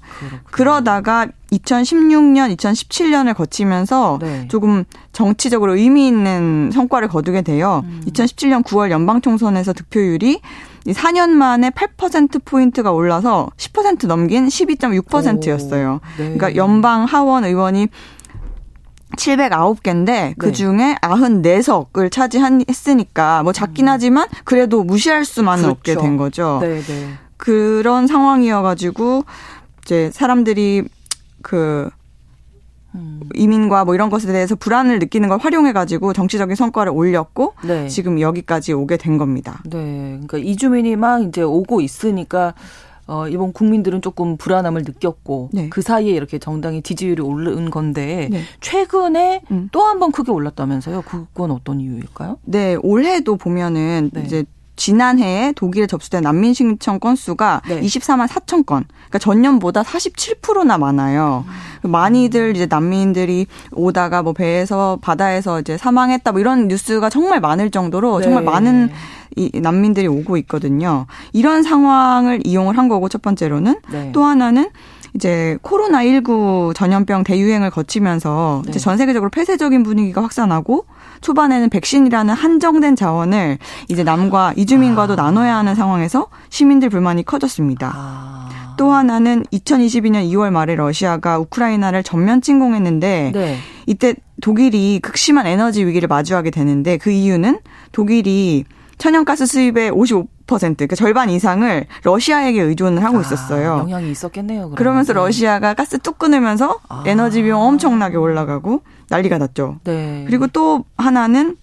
그러다가 2016년, 2017년을 거치면서 네. 조금 정치적으로 의미 있는 성과를 거두게 돼요. 2017년 9월 연방 총선에서 득표율이 이 4년 만에 8%포인트가 올라서 10% 넘긴 12.6%였어요. 네. 그러니까 연방 하원 의원이 709개인데 그 중에 94석을 차지했으니까 뭐 작긴 하지만 그래도 무시할 수만은 그렇죠. 없게 된 거죠. 네, 네. 그런 상황이어가지고 이제 사람들이 그 음. 이민과 뭐 이런 것에 대해서 불안을 느끼는 걸 활용해가지고 정치적인 성과를 올렸고 네. 지금 여기까지 오게 된 겁니다. 네. 그러니까 이주민이 막 이제 오고 있으니까 어, 일본 국민들은 조금 불안함을 느꼈고 네. 그 사이에 이렇게 정당의 지지율이 오른 건데 네. 최근에 음. 또한 번 크게 올랐다면서요? 그건 어떤 이유일까요? 네, 올해도 보면은 네. 이제 지난해에 독일에 접수된 난민 신청 건수가 네. 24만 4천 건. 그러니까 전년보다 47%나 많아요. 많이들 이제 난민들이 오다가 뭐 배에서 바다에서 이제 사망했다 뭐 이런 뉴스가 정말 많을 정도로 네. 정말 많은 이 난민들이 오고 있거든요. 이런 상황을 이용을 한 거고 첫 번째로는 네. 또 하나는 이제 코로나19 전염병 대유행을 거치면서 네. 이제 전 세계적으로 폐쇄적인 분위기가 확산하고 초반에는 백신이라는 한정된 자원을 이제 남과 이주민과도 나눠야 하는 상황에서 시민들 불만이 커졌습니다. 아. 또 하나는 2022년 2월 말에 러시아가 우크라이나를 전면 침공했는데 네. 이때 독일이 극심한 에너지 위기를 마주하게 되는데 그 이유는 독일이 천연가스 수입의 55% 그러니까 절반 이상을 러시아에게 의존을 하고 있었어요. 아, 영향이 있었겠네요. 그러면. 그러면서 러시아가 가스 뚝 끊으면서 아. 에너지 비용 엄청나게 올라가고 난리가 났죠. 네. 그리고 또 하나는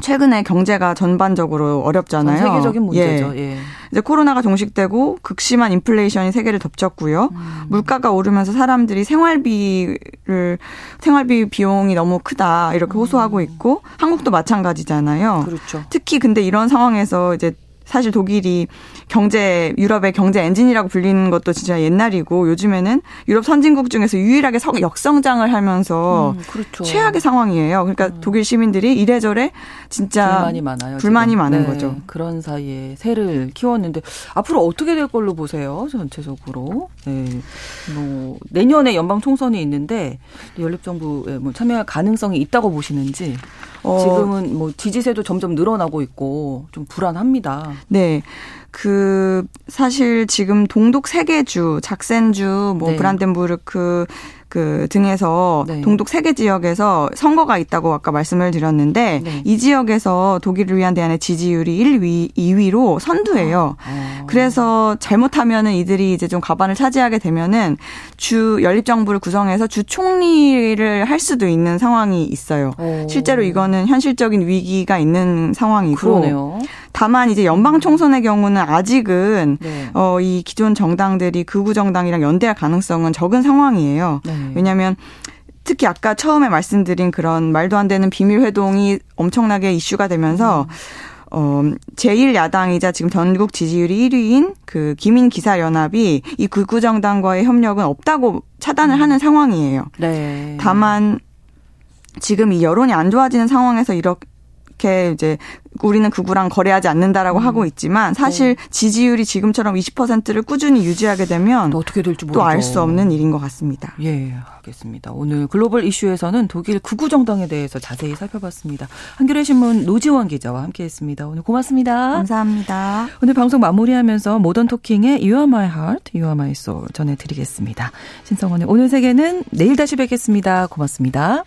최근에 경제가 전반적으로 어렵잖아요. 전 세계적인 문제죠. 예. 예. 이제 코로나가 종식되고 극심한 인플레이션이 세계를 덮쳤고요. 음. 물가가 오르면서 사람들이 생활비를 생활비 비용이 너무 크다 이렇게 호소하고 있고 한국도 마찬가지잖아요. 음. 그렇죠. 특히 근데 이런 상황에서 이제 사실 독일이 경제 유럽의 경제 엔진이라고 불리는 것도 진짜 옛날이고 요즘에는 유럽 선진국 중에서 유일하게 석- 역성장을 하면서 음, 그렇죠. 최악의 상황이에요. 그러니까 독일 시민들이 이래저래 진짜 불만이 많아요. 불만이 지금. 많은 네, 거죠. 그런 사이에 새를 키웠는데 앞으로 어떻게 될 걸로 보세요? 전체적으로. 네. 뭐 내년에 연방 총선이 있는데 연립 정부에 뭐 참여할 가능성이 있다고 보시는지 어, 지금은 뭐 지지세도 점점 늘어나고 있고 좀 불안합니다. 네. 그 사실 지금 동독 세 개 주, 작센주, 뭐 네. 브란덴부르크 그 등에서 네. 동독 세개 지역에서 선거가 있다고 아까 말씀을 드렸는데 네. 이 지역에서 독일을 위한 대안의 지지율이 1위, 2위로 선두예요. 어. 그래서 잘못하면은 이들이 이제 좀 가반을 차지하게 되면은 주 연립 정부를 구성해서 주 총리를 할 수도 있는 상황이 있어요. 어. 실제로 이거는 현실적인 위기가 있는 상황이고 그러네요. 다만 이제 연방 총선의 경우는 아직은 네. 어 이 기존 정당들이 극우 정당이랑 연대할 가능성은 적은 상황이에요. 네. 왜냐하면 특히 아까 처음에 말씀드린 그런 말도 안 되는 비밀 회동이 엄청나게 이슈가 되면서 어 제1야당이자 지금 전국 지지율이 1위인 그 기민 기사 연합이 이 극우 정당과의 협력은 없다고 차단을 하는 상황이에요. 네. 다만 지금 이 여론이 안 좋아지는 상황에서 이렇게 이렇게 이제 우리는 극우랑 거래하지 않는다라고 하고 있지만 사실 지지율이 지금처럼 20%를 꾸준히 유지하게 되면 또 어떻게 될지. 또 알 수 없는 일인 것 같습니다. 예, 알겠습니다. 오늘 글로벌 이슈에서는 독일 극우 정당에 대해서 자세히 살펴봤습니다. 한겨레 신문 노지원 기자와 함께했습니다. 오늘 고맙습니다. 감사합니다. 오늘 방송 마무리하면서 모던 토킹의 You Are My Heart, You Are My Soul 전해드리겠습니다. 신성원의 오늘 세계는 내일 다시 뵙겠습니다. 고맙습니다.